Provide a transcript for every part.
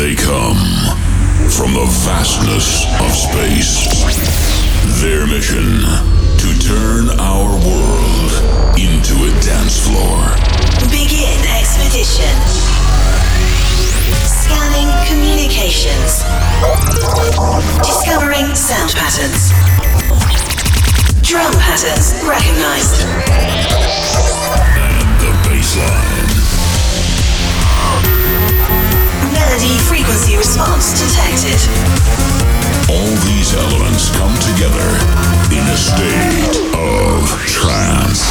They come from the vastness of space. Their mission to turn our world into a dance floor. Begin expedition. Scanning communications. Discovering sound patterns. Drum patterns recognized. And the bassline. Melody frequency response detected. All these elements come together in a state of trance.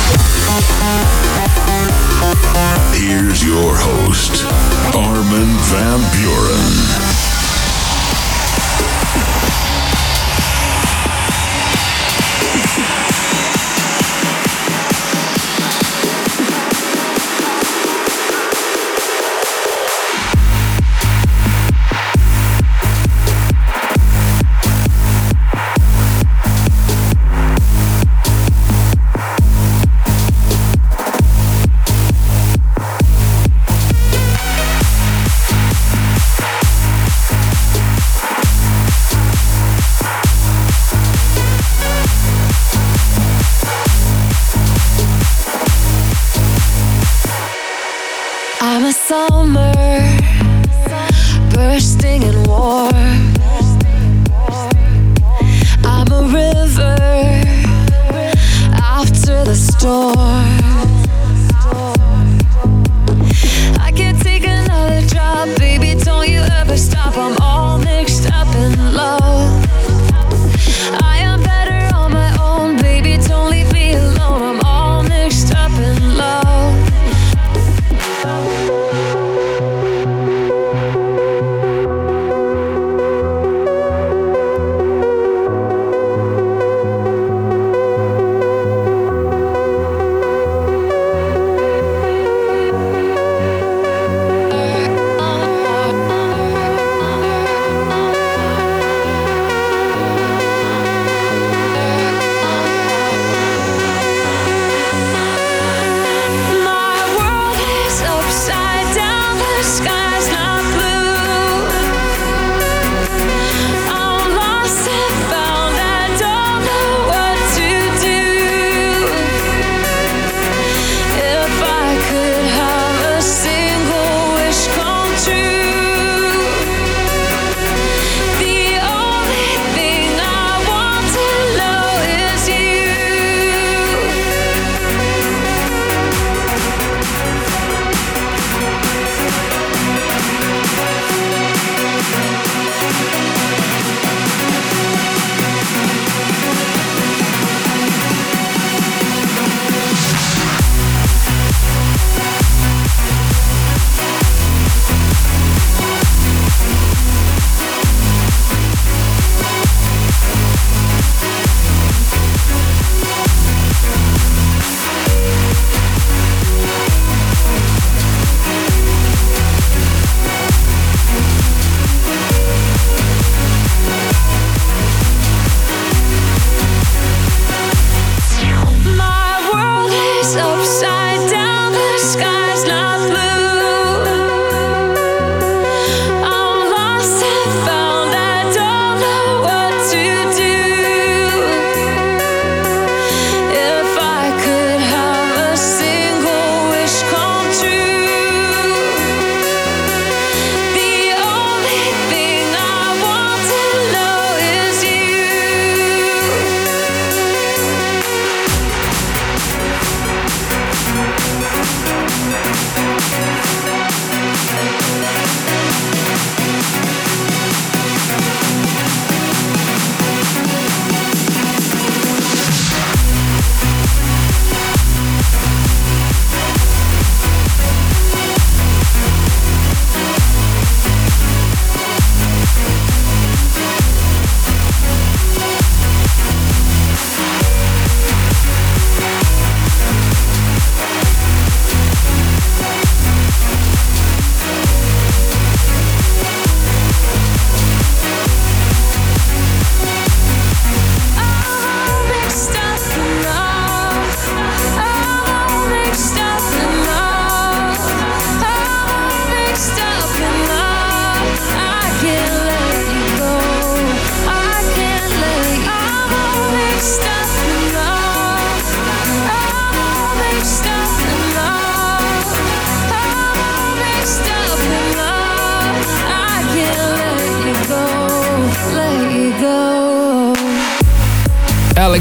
Here's your host, Armin van Buuren.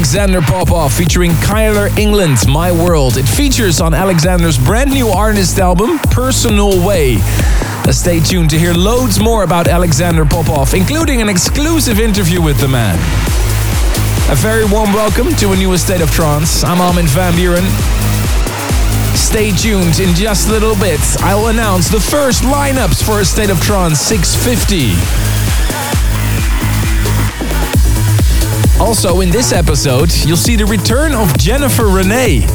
Alexander Popov featuring Kyler England, My World. It features on Alexander's brand new artist album, Personal Way. Uh, stay tuned to hear loads more about Alexander Popov, including an exclusive interview with the man. A very warm welcome to a new State of Trance. I'm Armin van Buuren. Stay tuned in just a little bit. I'll announce the first lineups for a State of Trance 650. Also, in this episode, you'll see the return of Jennifer Renee.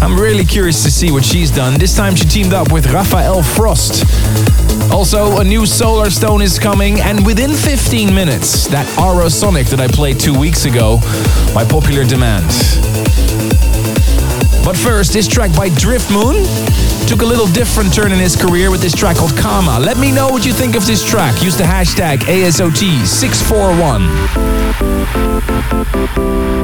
I'm really curious to see what she's done. This time she teamed up with Rafael Frost. Also, a new Solarstone is coming, and within 15 minutes, that Aurosonic that I played two weeks ago, by popular demand. But first, this track by Driftmoon took a little different turn in his career with this track called Kama. Let me know what you think of this track. Use the hashtag ASOT641. Música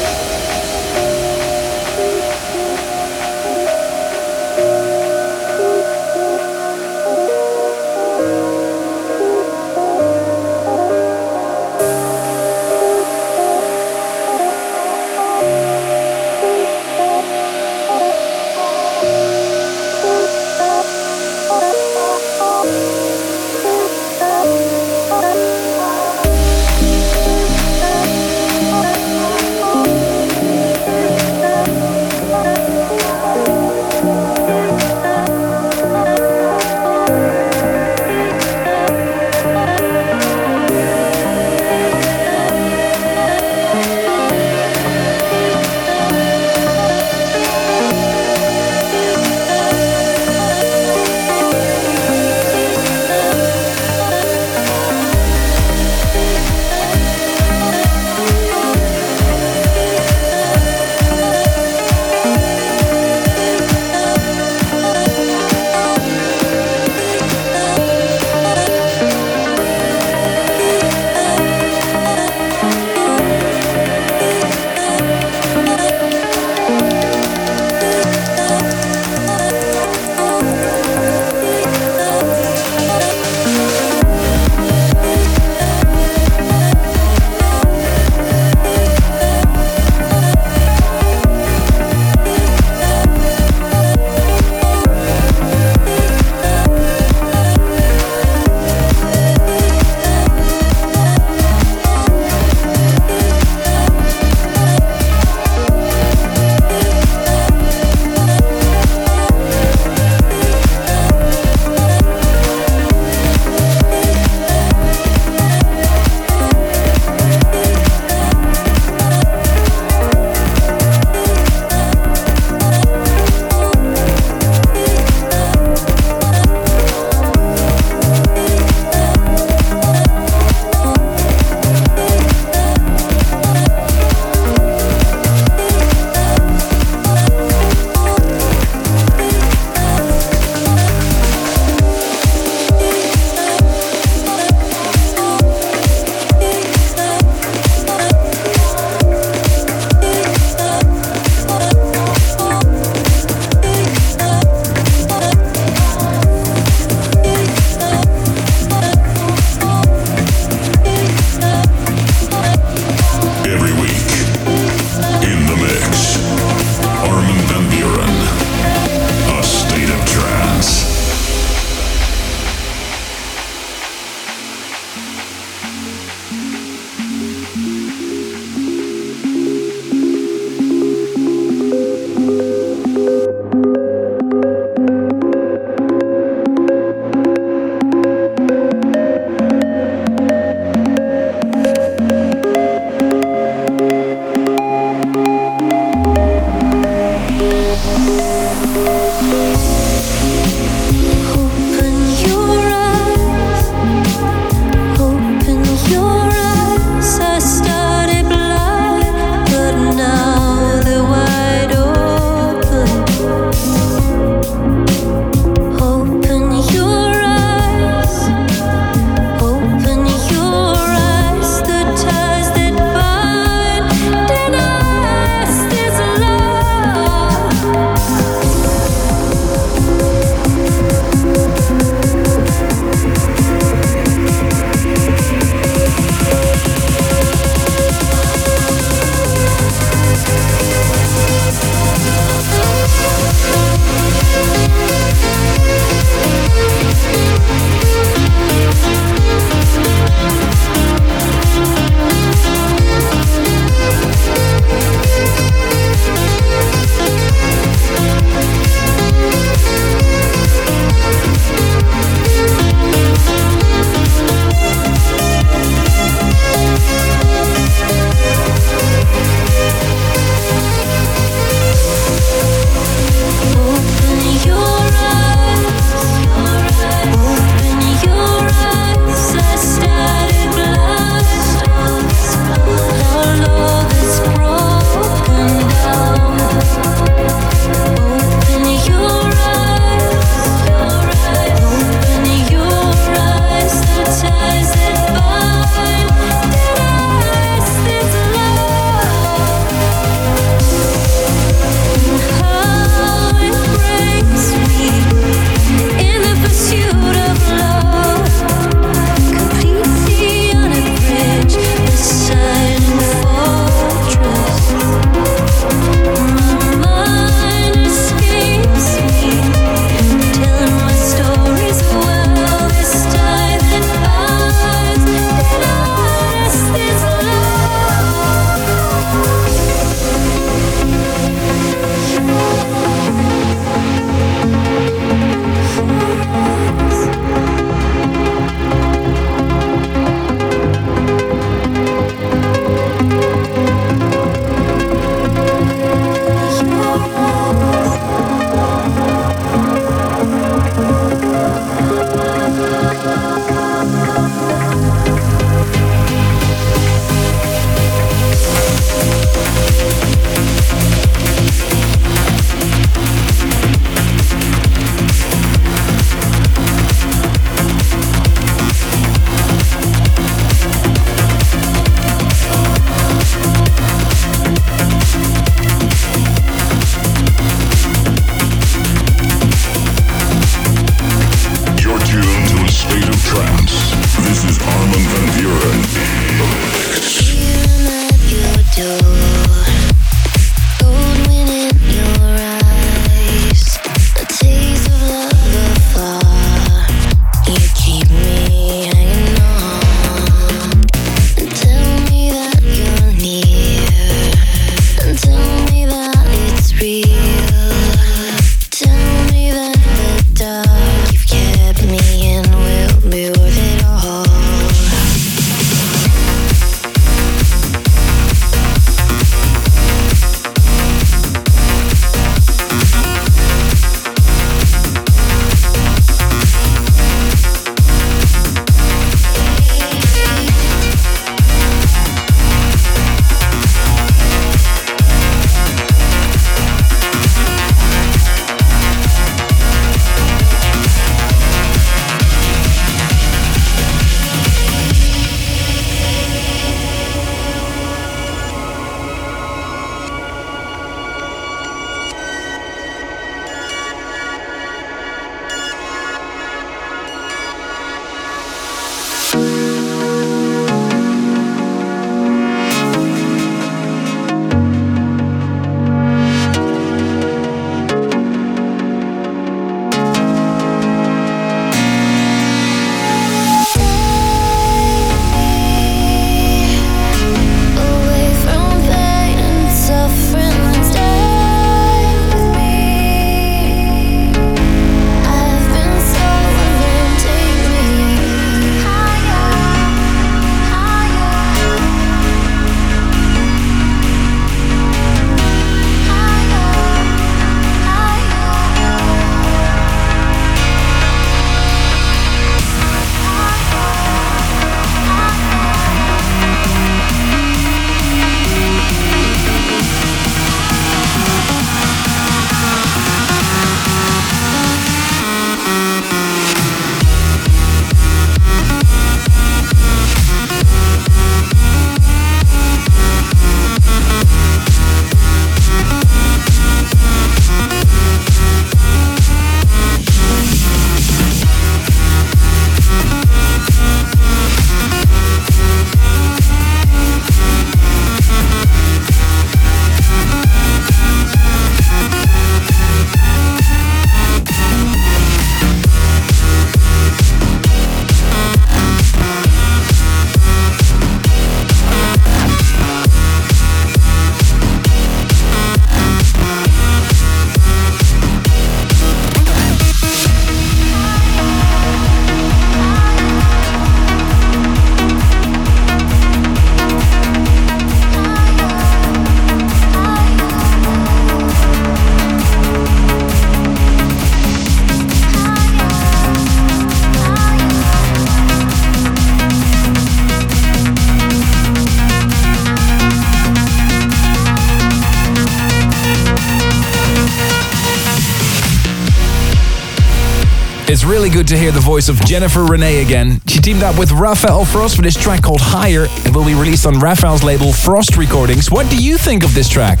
really good to hear the voice of Jennifer Renee again. She teamed up with Rafael Frost for this track called Higher and will be released on Rafael's label Frost Recordings. What do you think of this track?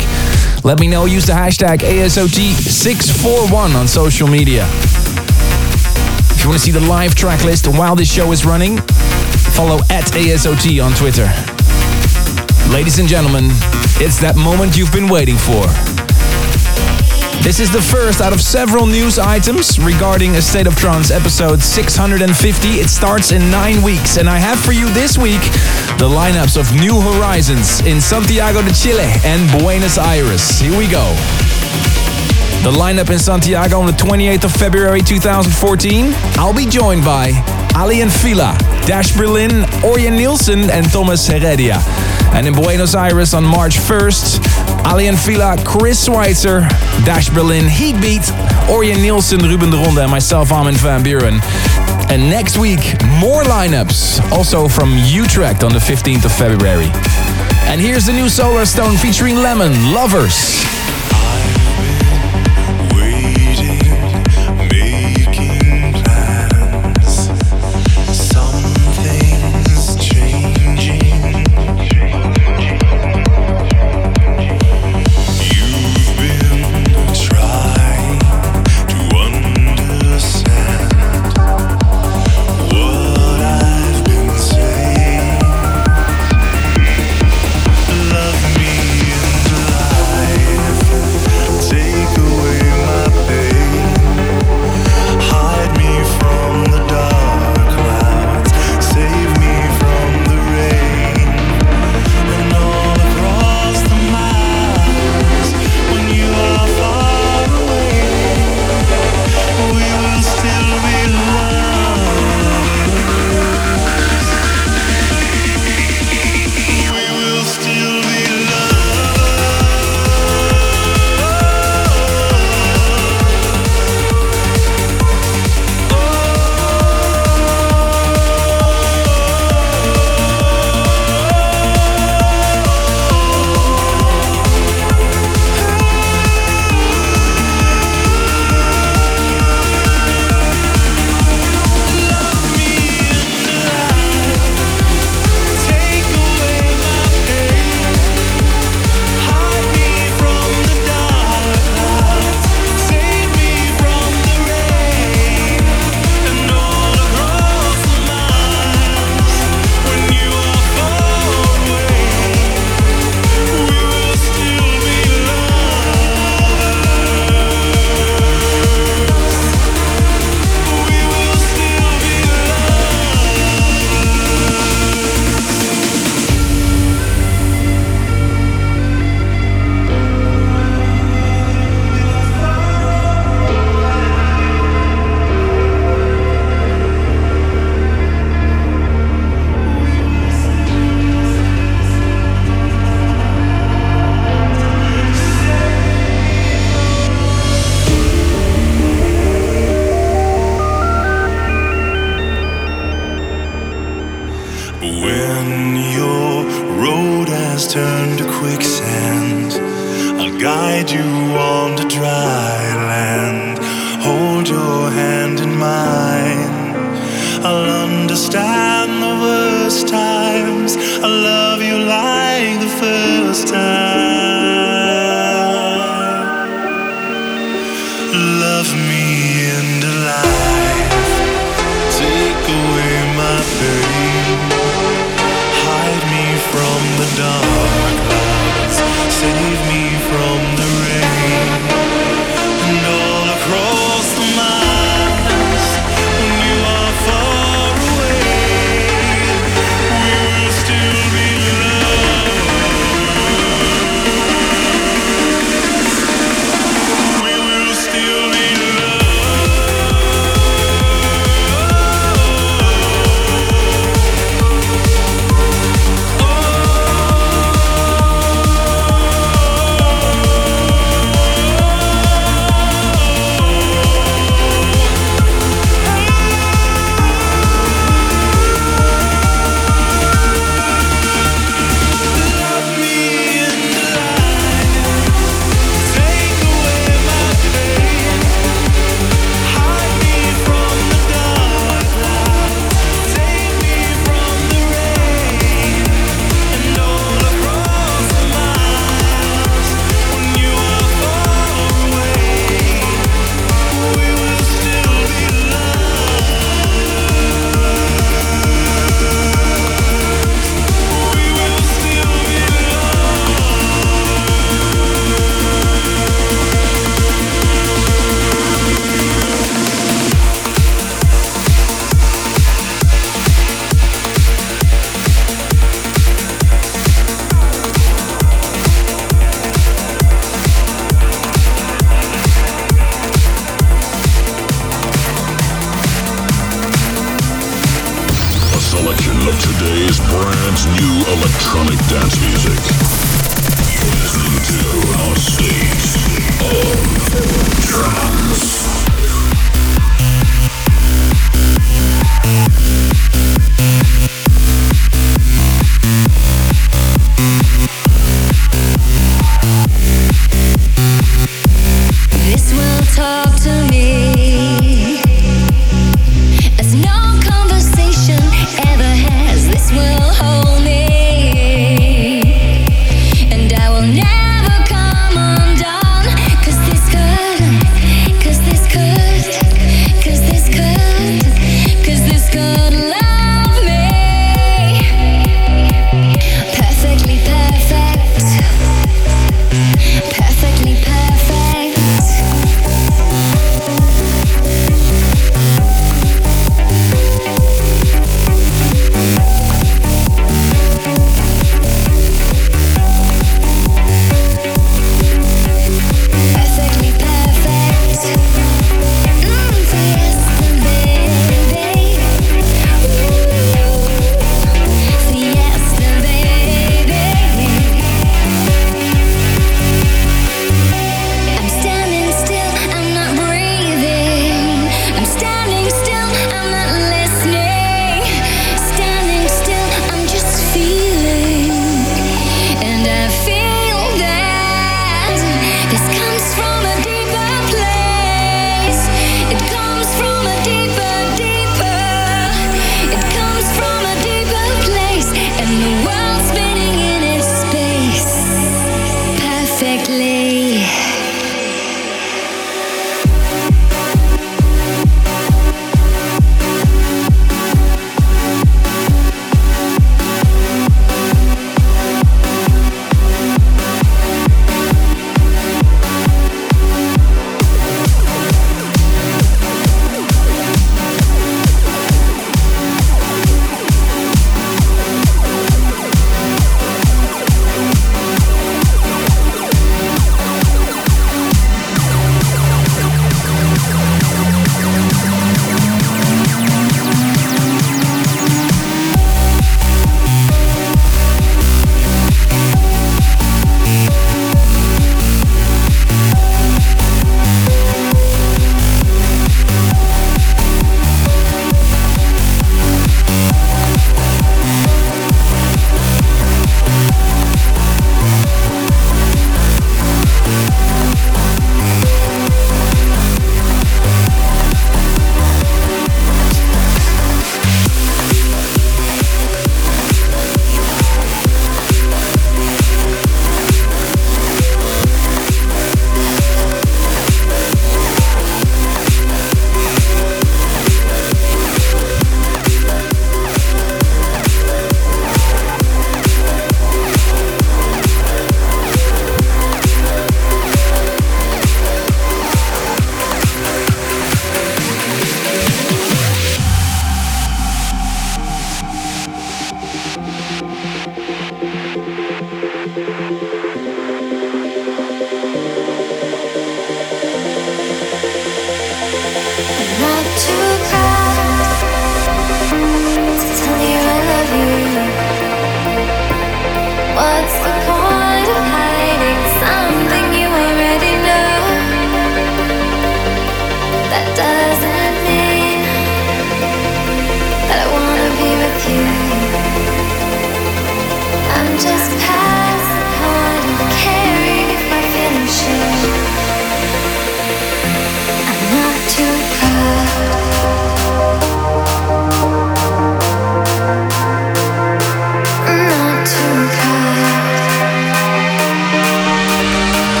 Let me know. Use the hashtag ASOT641 on social media. If you want to see the live track list while this show is running, follow at ASOT on Twitter. Ladies and gentlemen, it's that moment you've been waiting for. This is the first out of several news items regarding A State of Trance episode 650. It starts in nine weeks, and I have for you this week the lineups of New Horizons in Santiago de Chile and Buenos Aires. Here we go. The lineup in Santiago on the 28th of February 2014. I'll be joined by Aly & Fila, Dash Berlin, Orjan Nilsen, and Tomas Heredia. And in Buenos Aires on March 1st, Aly & Fila, Chris Schweizer, Dash Berlin, Heatbeat, Orjan Nilsen, Ruben de Ronde, and myself, Armin van Buuren. And next week, more lineups, also from Utrecht on the 15th of February. And here's the new Solarstone featuring Lemon, Lovers.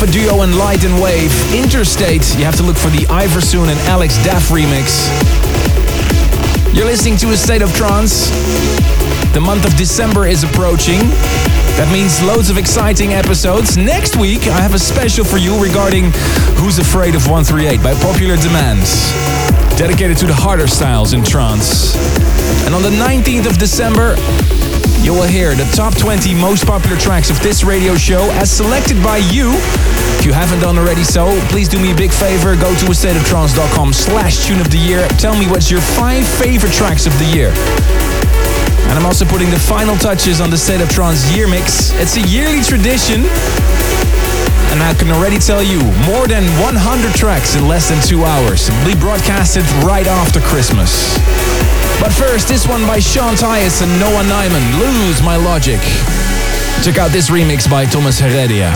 Alpha Duo and Light and Wave. Interstate, you have to look for the Iversoon and Alex Daf remix. You're listening to A State of Trance. The month of December is approaching. That means loads of exciting episodes. Next week, I have a special for you regarding Who's Afraid of 138 by popular demand. Dedicated to the harder styles in trance. And on the 19th of December, you will hear the top 20 most popular tracks of this radio show as selected by you. If you haven't done already so, please do me a big favor. Go to astateoftrance.com slash tune of the year. Tell me what's your five favorite tracks of the year. And I'm also putting the final touches on the State of Trance year mix. It's a yearly tradition. And I can already tell you, more than 100 tracks in less than two hours will be broadcasted right after Christmas. But first, this one by Sean Tyas and Noah Neiman, Lose My Logic. Check out this remix by Tomas Heredia.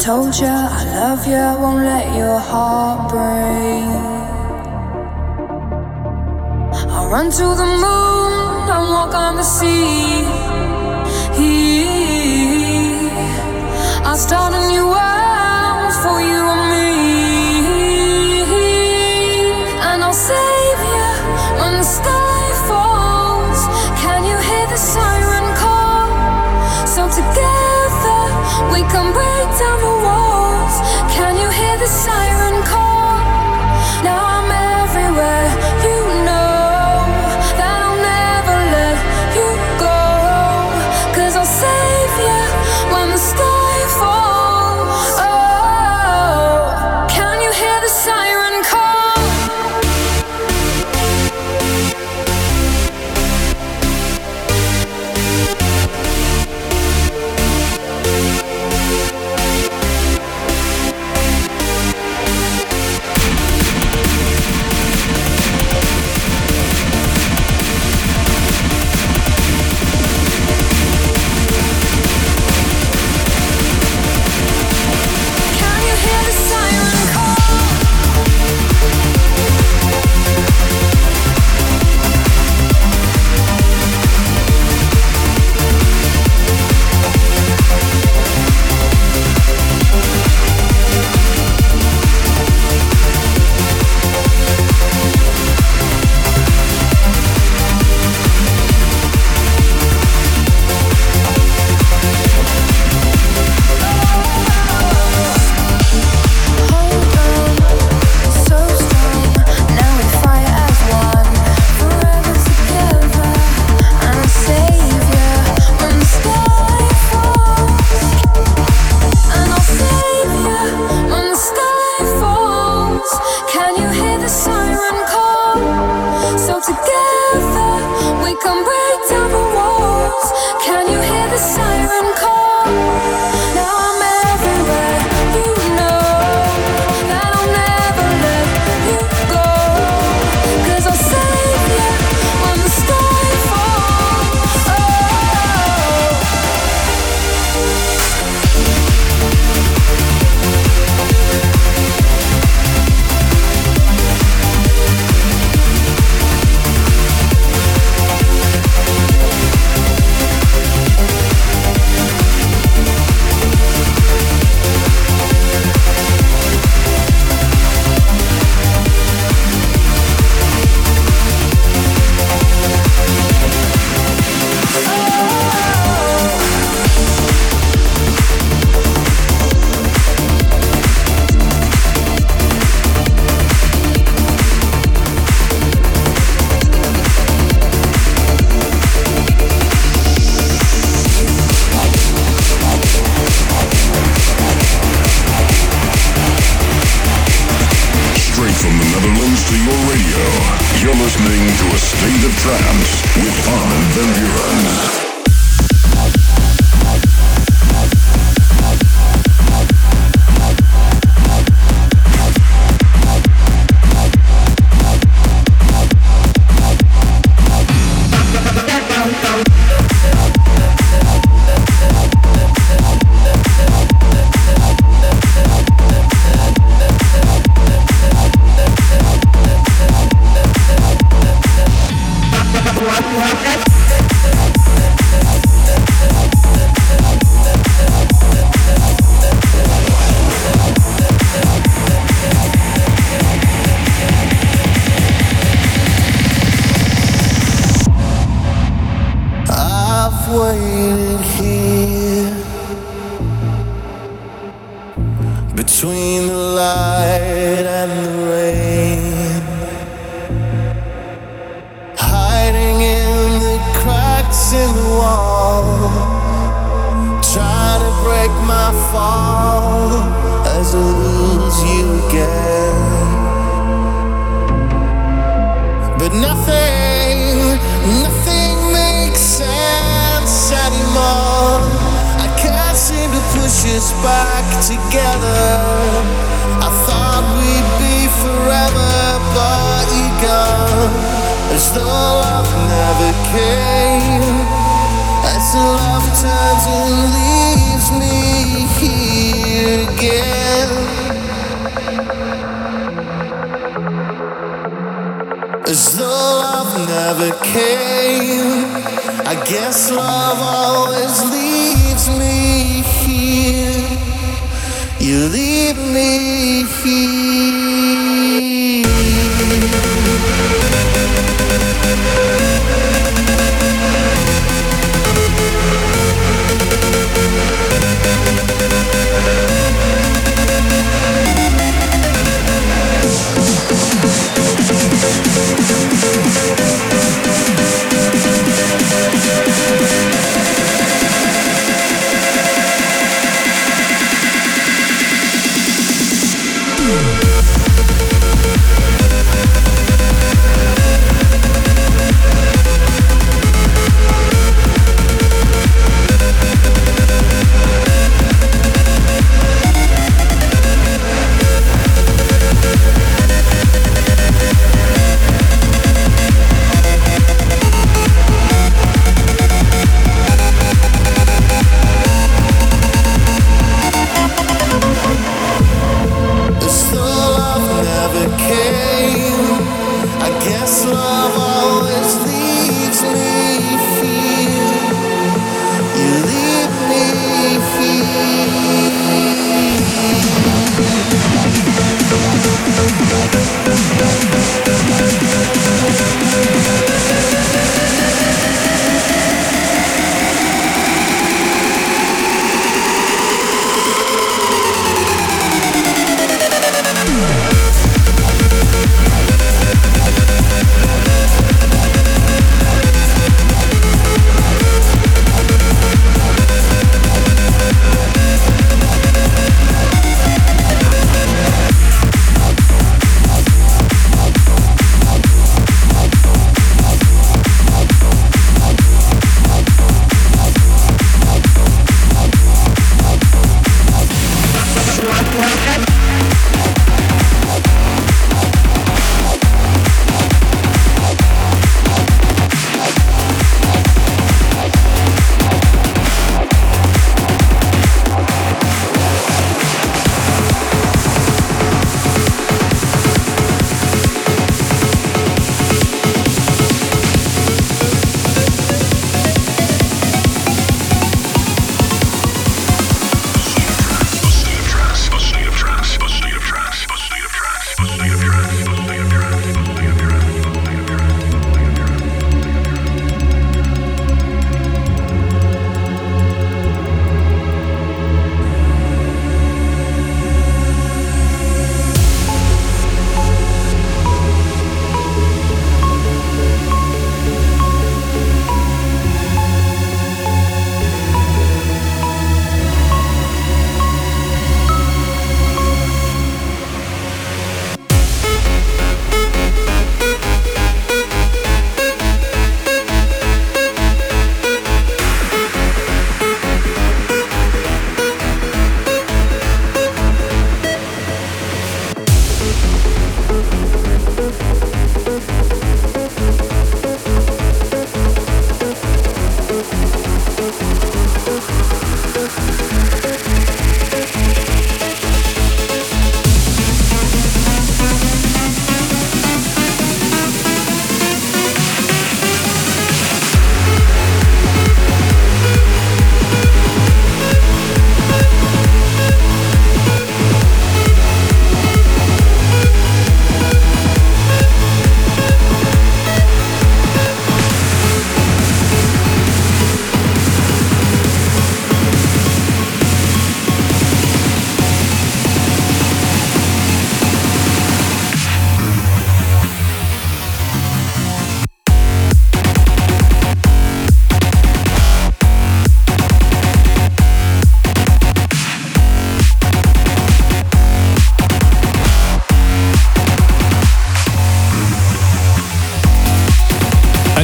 told you I love you, I won't let your heart break. I'll run to the moon and walk on the sea. I'll start a new world.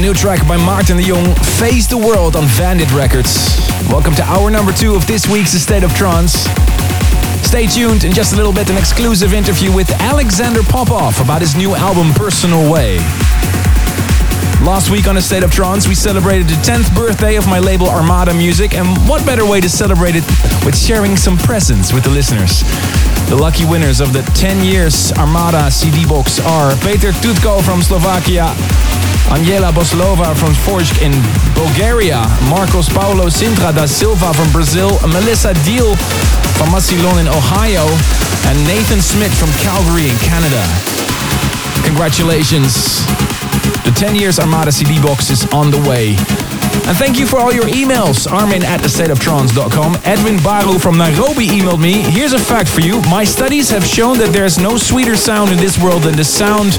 New track by Martin de Jong, Face the World on Vandit Records. Welcome to hour number two of this week's State of Trance. Stay tuned, in just a little bit, an exclusive interview with Alexander Popov about his new album Personal Way. Last week on A State of Trance, we celebrated the 10th birthday of my label Armada Music, and what better way to celebrate it with sharing some presents with the listeners? The lucky winners of the 10 years Armada CD box are Peter Tutko from Slovakia, Angela Boslova from Forsk in Bulgaria, Marcos Paulo Sintra da Silva from Brazil, Melissa Deal from Massillon in Ohio, and Nathan Smith from Calgary in Canada. Congratulations! The 10 years Armada CD box is on the way. And thank you for all your emails. Armin at thestateoftrance.com. Edwin Baru from Nairobi emailed me. Here's a fact for you. My studies have shown that there's no sweeter sound in this world than the sound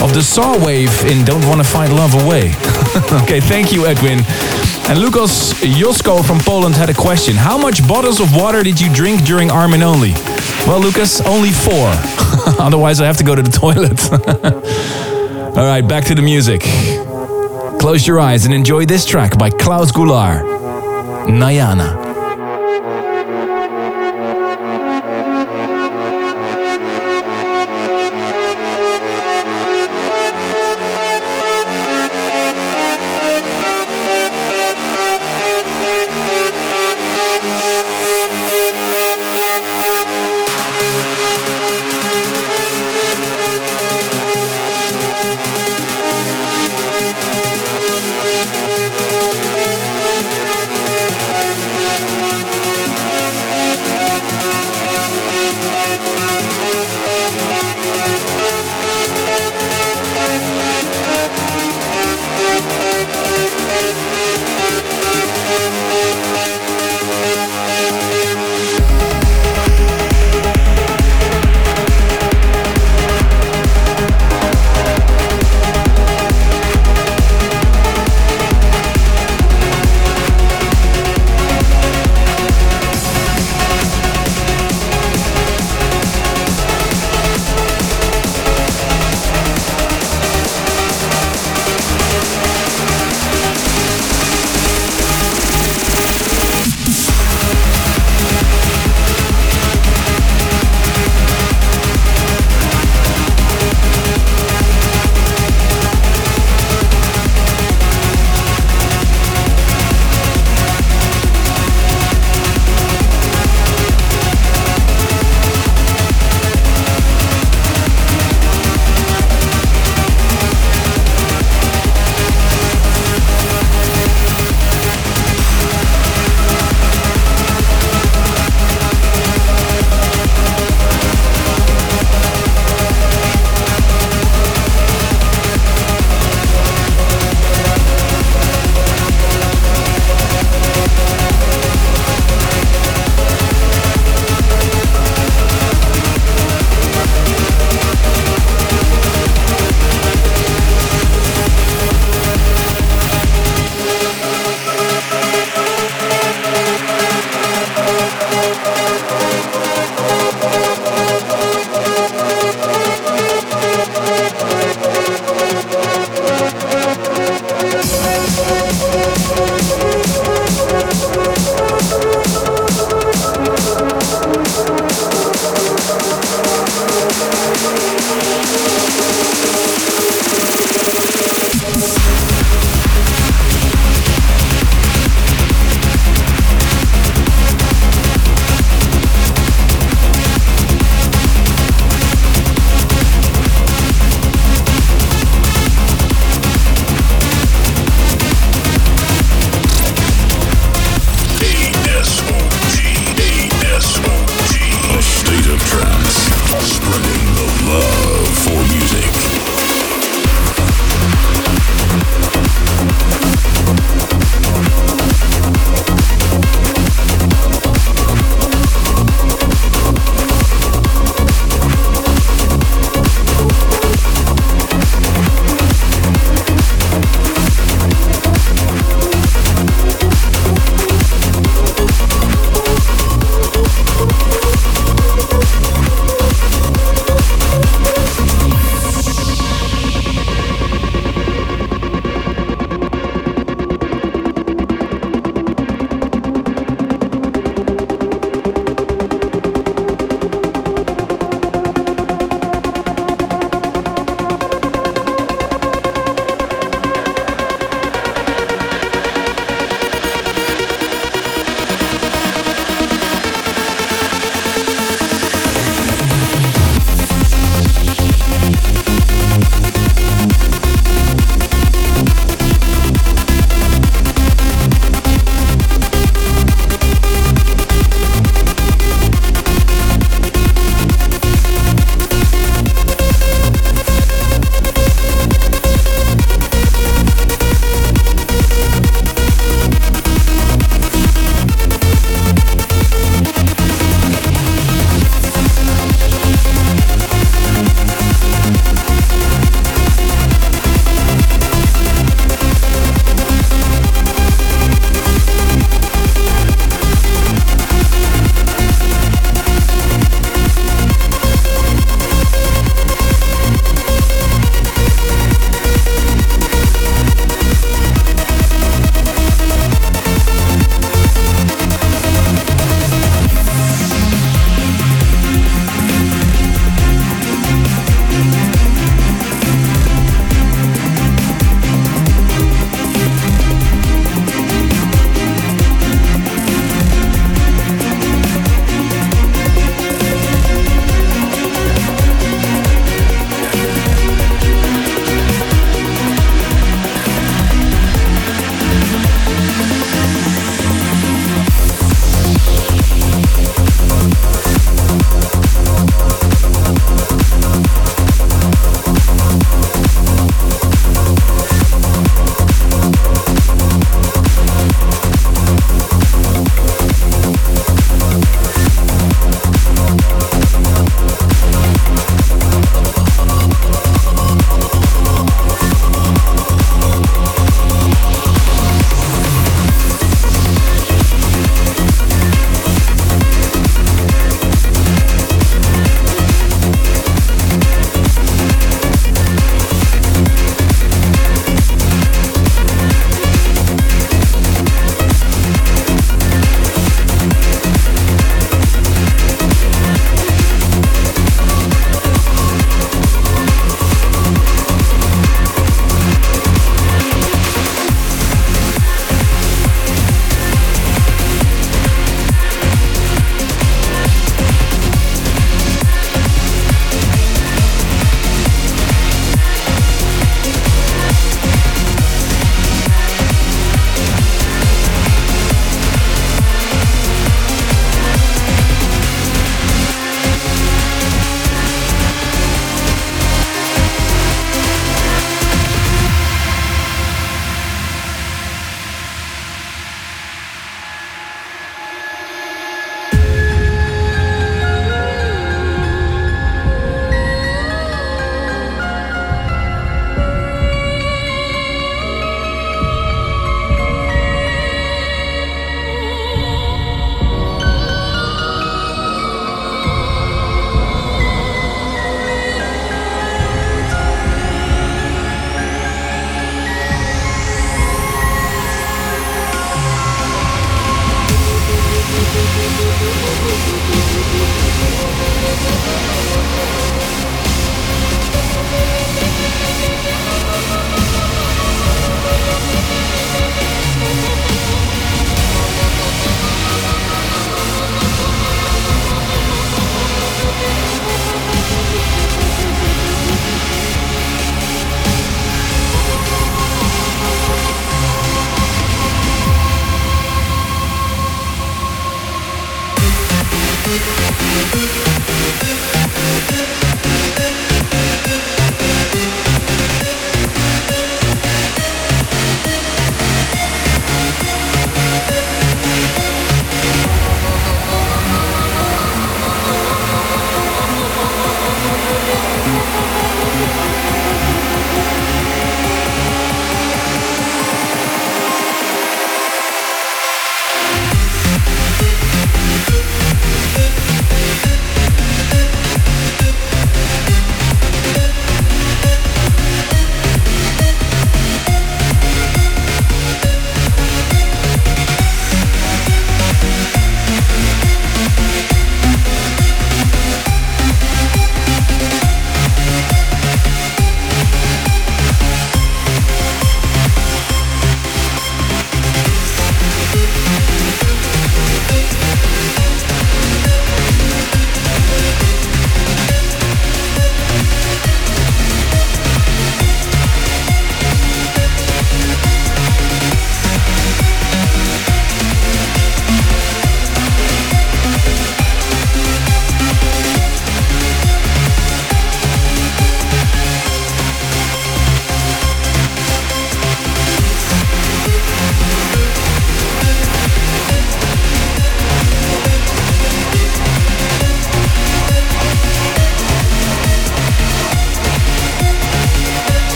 of the saw wave in Don't Wanna Find Love Away. okay, thank you, Edwin. And Lucas Josko from Poland had a question. How much bottles of water did you drink during Armin only? Well, Lucas, only four. Otherwise, I have to go to the toilet. All right, back to the music. Close your eyes and enjoy this track by Klaus Goulart, Nayana.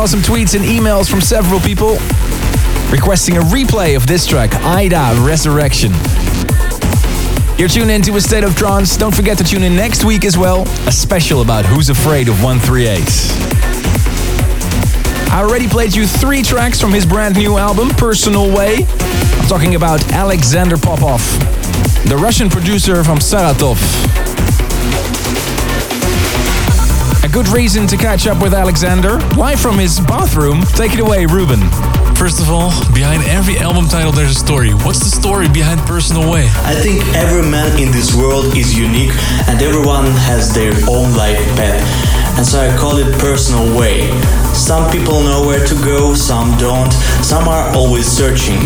Saw some tweets and emails from several people requesting a replay of this track, Ida Resurrection. You're tuned into a state of trance. Don't forget to tune in next week as well. A special about Who's Afraid of 138. I already played you three tracks from his brand new album, Personal Way. I'm talking about Alexander Popov, the Russian producer from Saratov. Good reason to catch up with Alexander, live from his bathroom. Take it away, Ruben. First of all, behind every album title there's a story. What's the story behind Personal Way? I think every man in this world is unique and everyone has their own life path. And so I call it personal way. Some people know where to go, some don't, some are always searching.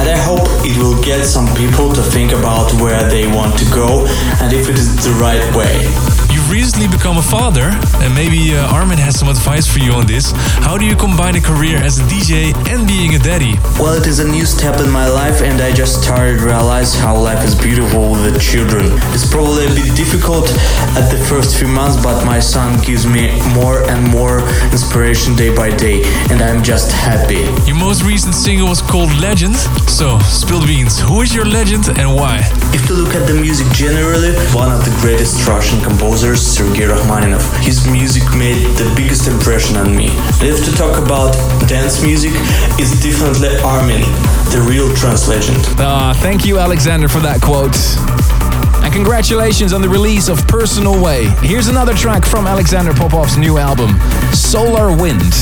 And I hope it will get some people to think about where they want to go and if it is the right way. You've recently become a father, and maybe uh, Armin has some advice for you on this. How do you combine a career as a DJ and being a daddy? Well, it is a new step in my life, and I just started to realize how life is beautiful with children. It's probably a bit difficult at the first few months, but my son gives me more and more inspiration day by day, and I'm just happy. Your most recent single was called Legend. So, spill the beans. Who is your legend and why? If you look at the music generally, one of the greatest Russian composers, Sergei Rachmaninoff. His music made the biggest impression on me. If to talk about dance music, it's definitely Armin, the real trance legend. Ah, thank you, Alexander, for that quote. And congratulations on the release of Personal Way. Here's another track from Alexander Popov's new album, Solar Wind.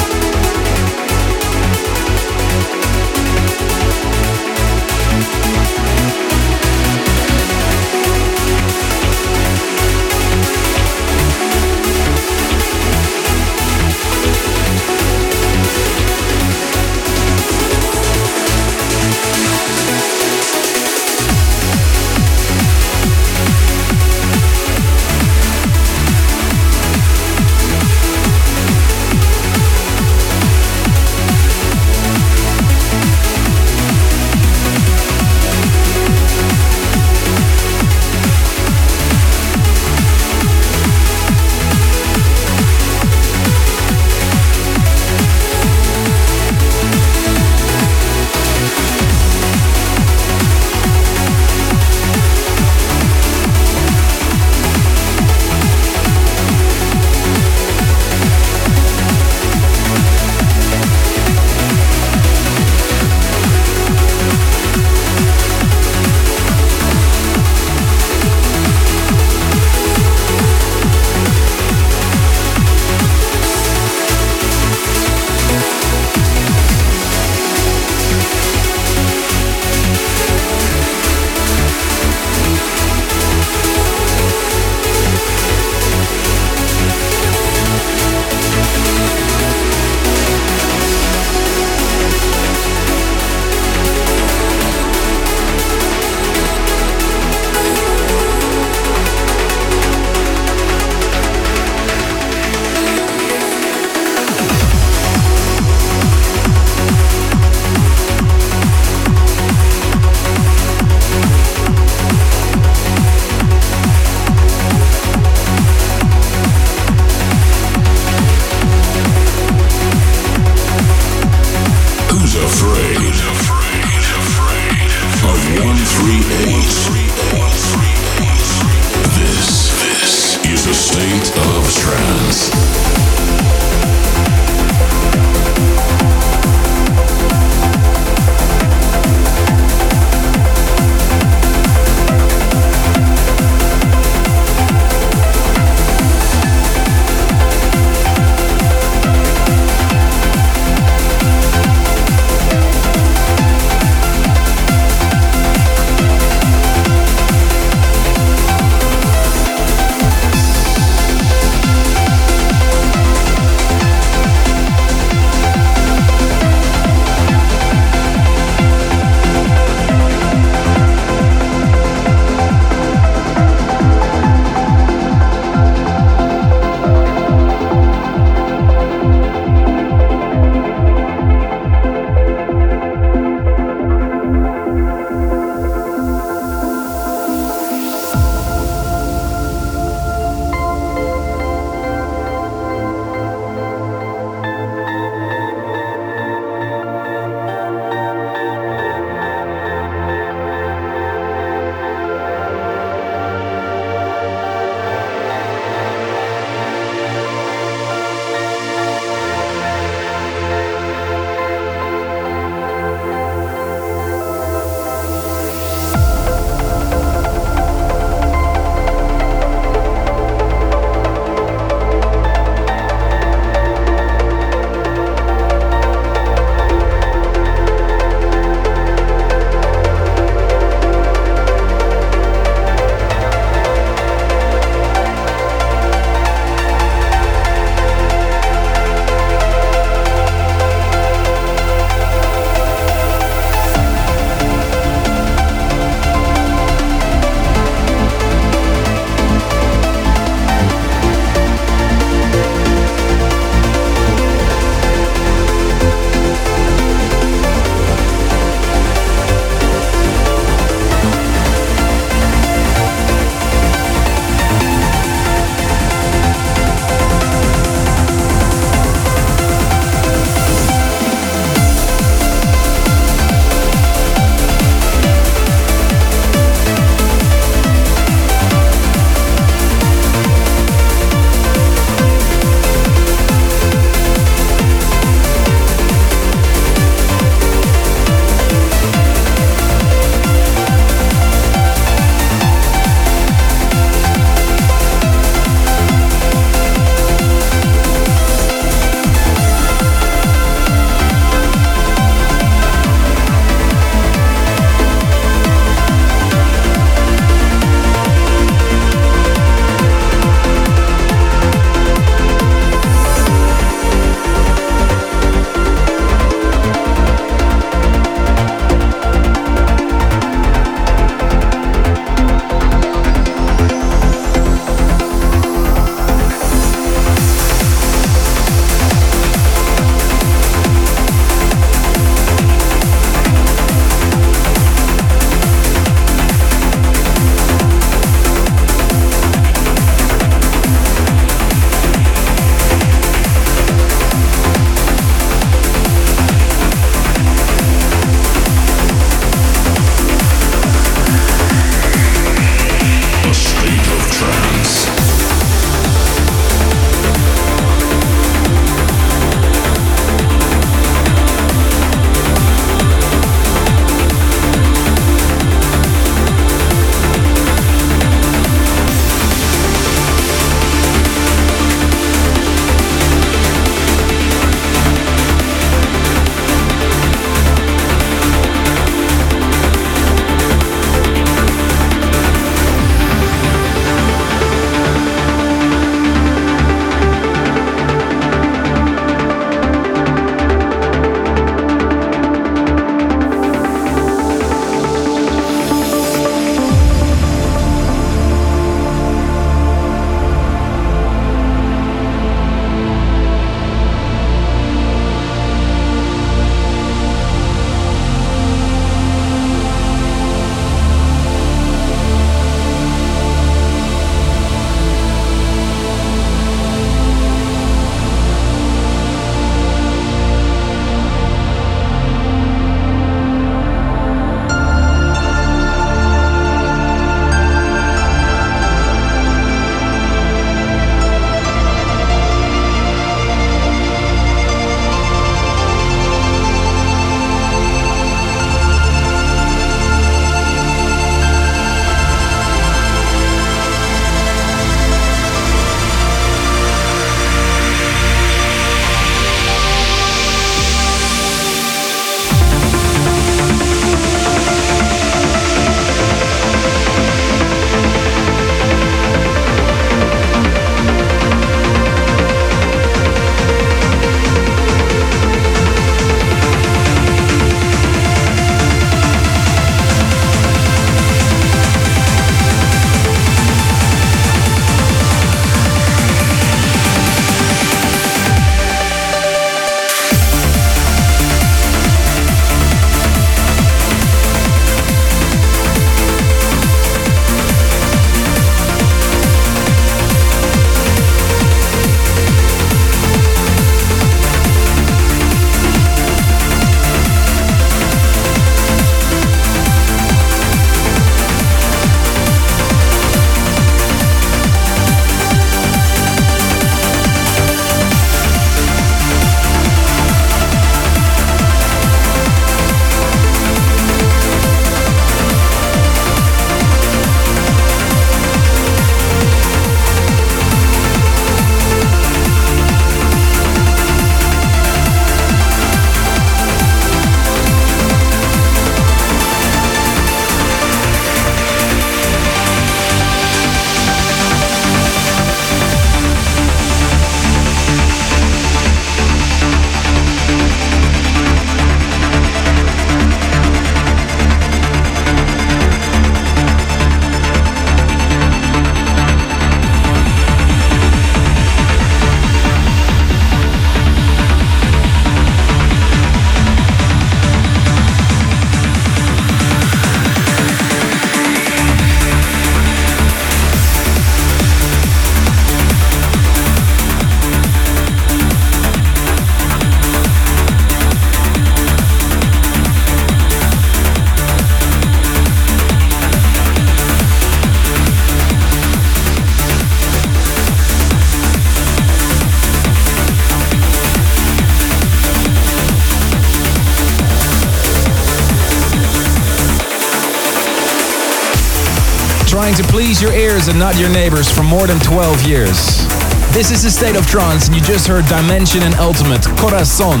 Your ears and not your neighbors for more than 12 years. This is the state of trance, and you just heard Dimension and Ultimate Corazon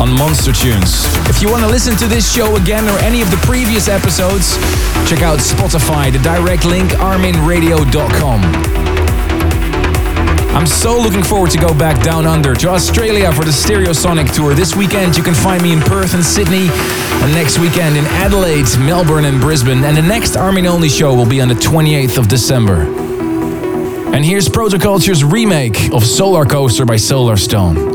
on Monster Tunes. If you want to listen to this show again or any of the previous episodes, check out Spotify, the direct link arminradio.com. I'm so looking forward to go back down under to Australia for the Stereosonic tour. This weekend you can find me in Perth and Sydney, and next weekend in Adelaide, Melbourne, and Brisbane. And the next Armin Only show will be on the 28th of December. And here's Protoculture's remake of Solar Coaster by Solarstone.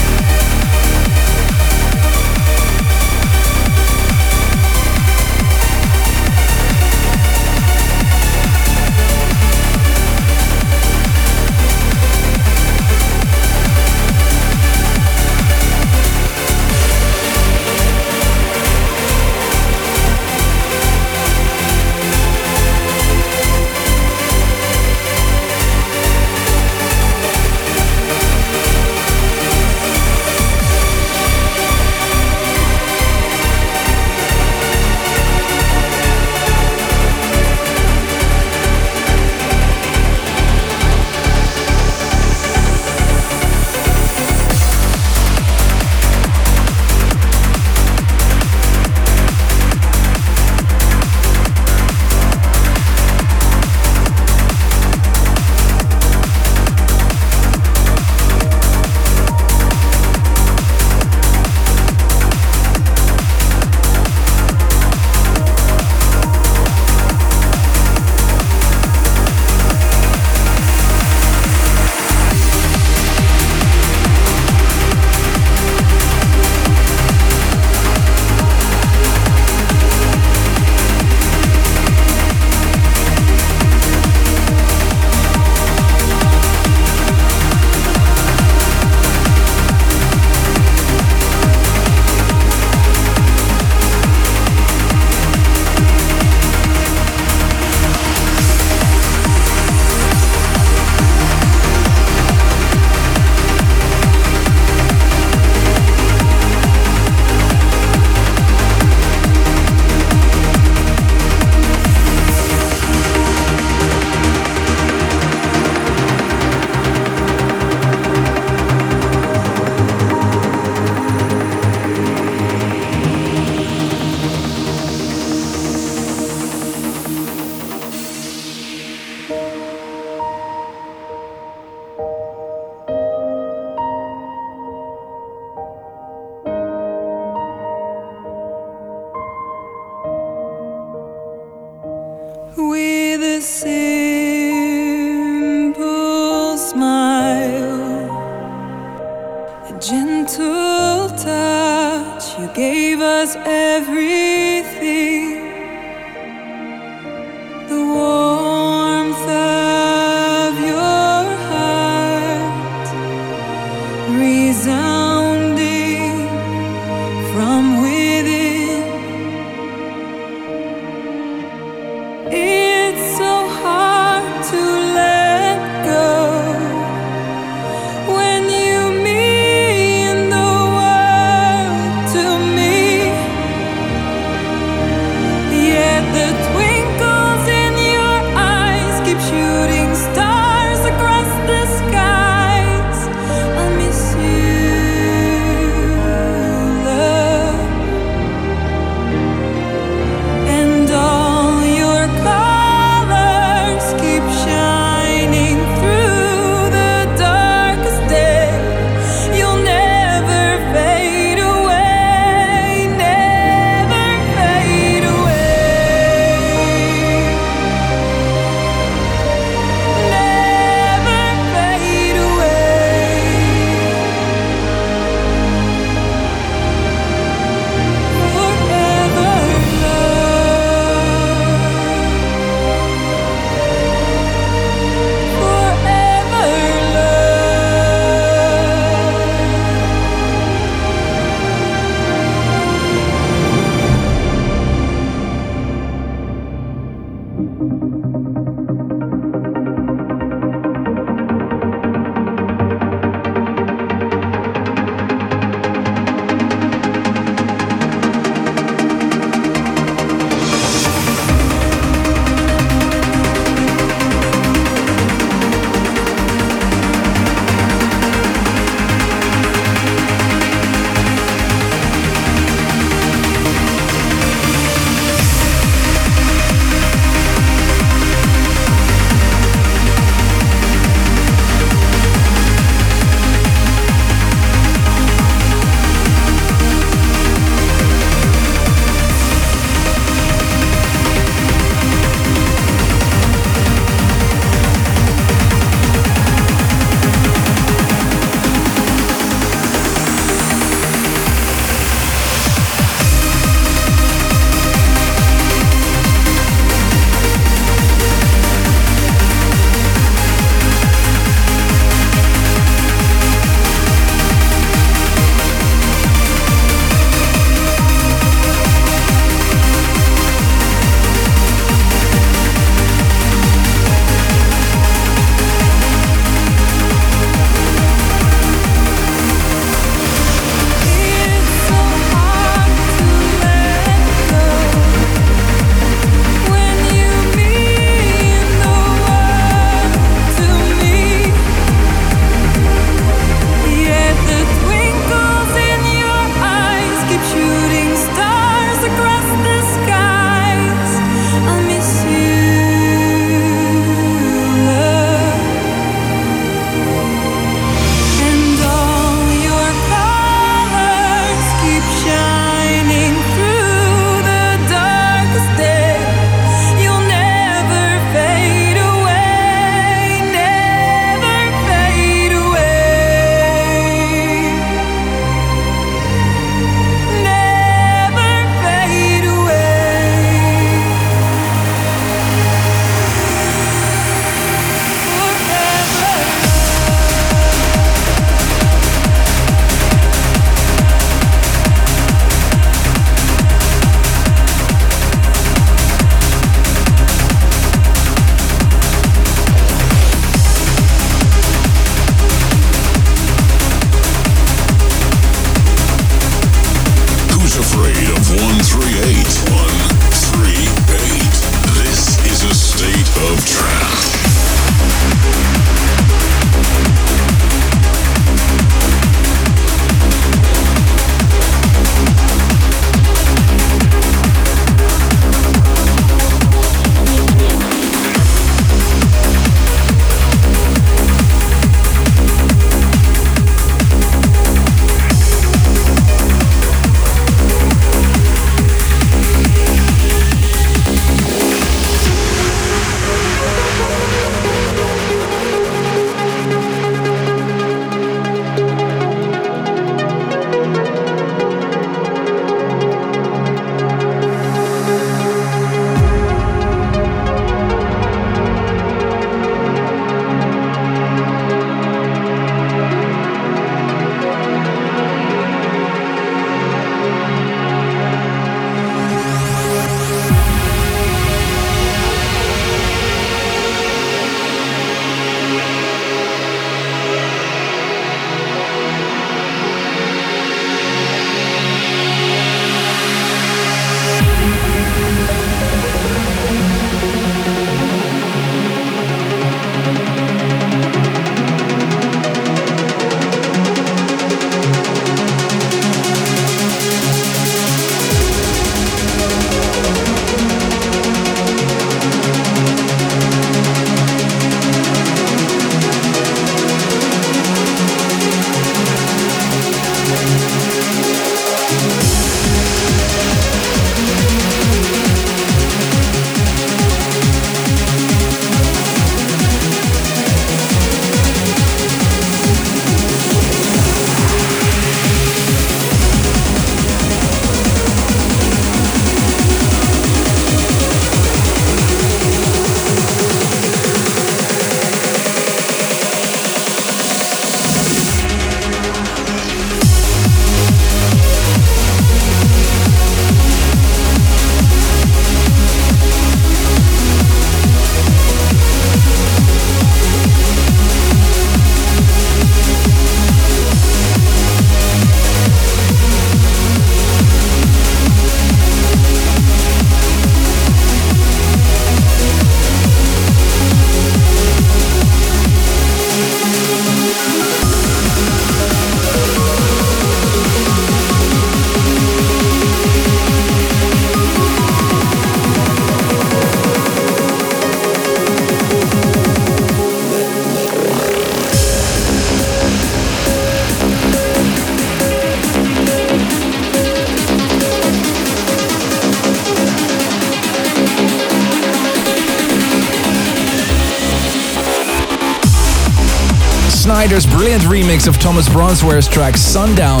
Brilliant remix of Thomas Bronzwaer's track Sundown.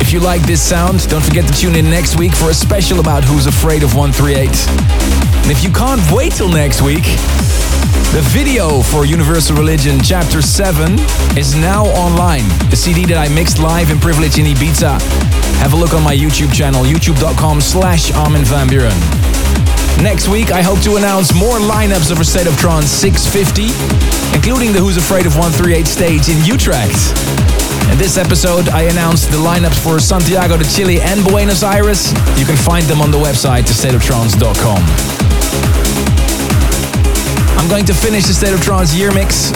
If you like this sound, don't forget to tune in next week for a special about Who's Afraid of 138. And if you can't wait till next week, the video for Universal Religion Chapter 7 is now online. The CD that I mixed live in Privilege in Ibiza. Have a look on my YouTube channel, youtube.com slash Armin van Buuren. Next week, I hope to announce more lineups of A State of Trance 650, including the Who's Afraid of 138 stage in Utrecht. In this episode, I announced the lineups for Santiago de Chile and Buenos Aires. You can find them on the website, thestateoftrance.com. I'm going to finish the State of Trance year mix.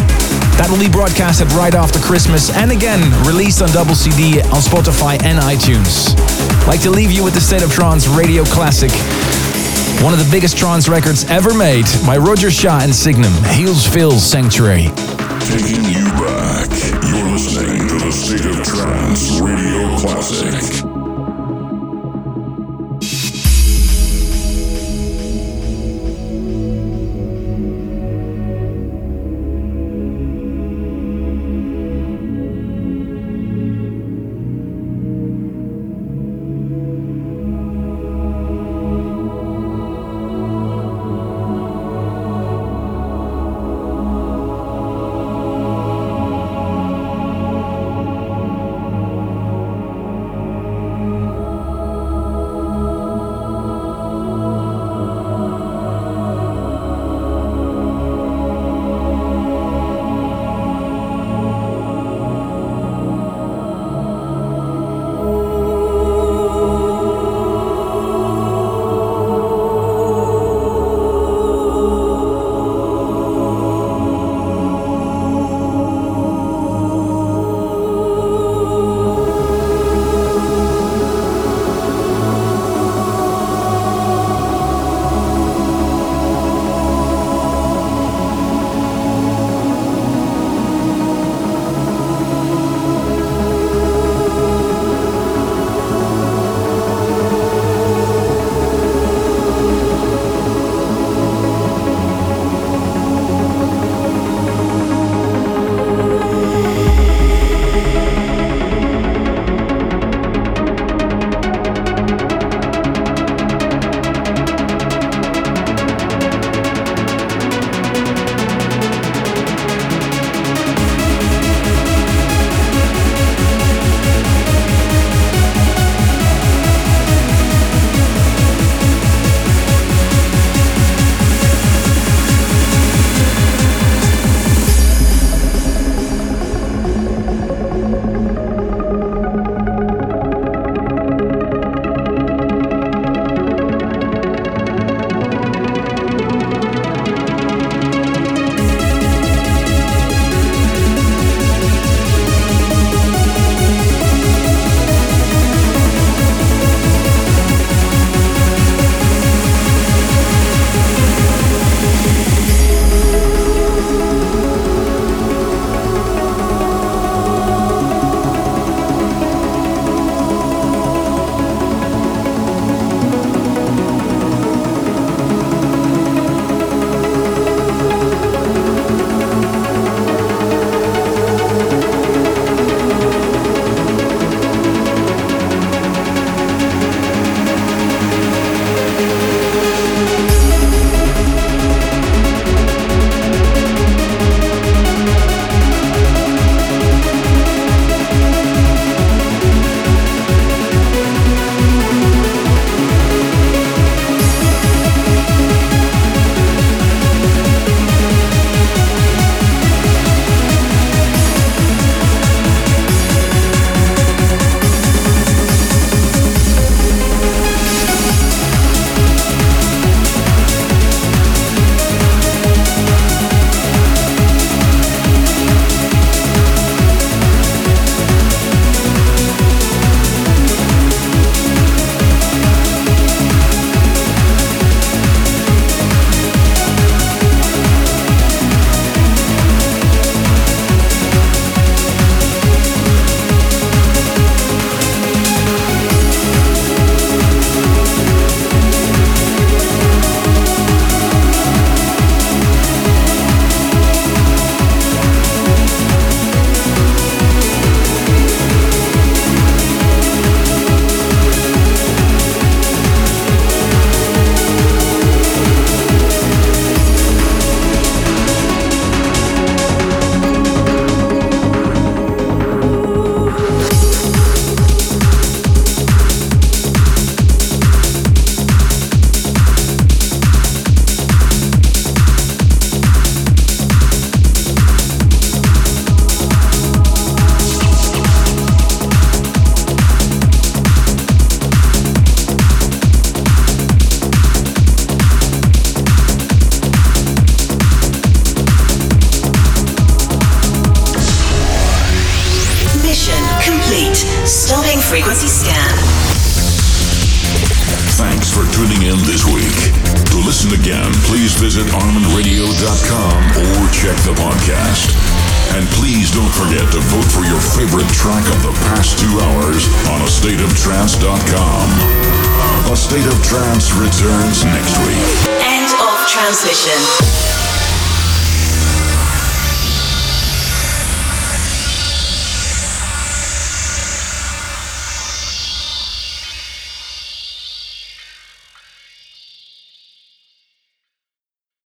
That will be broadcasted right after Christmas and again released on double CD on Spotify and iTunes. I'd like to leave you with the State of Trance radio classic. One of the biggest trance records ever made by Roger Shah and Signum, Healesville Sanctuary. Taking you back. You're listening to the State of Trance Radio Classic.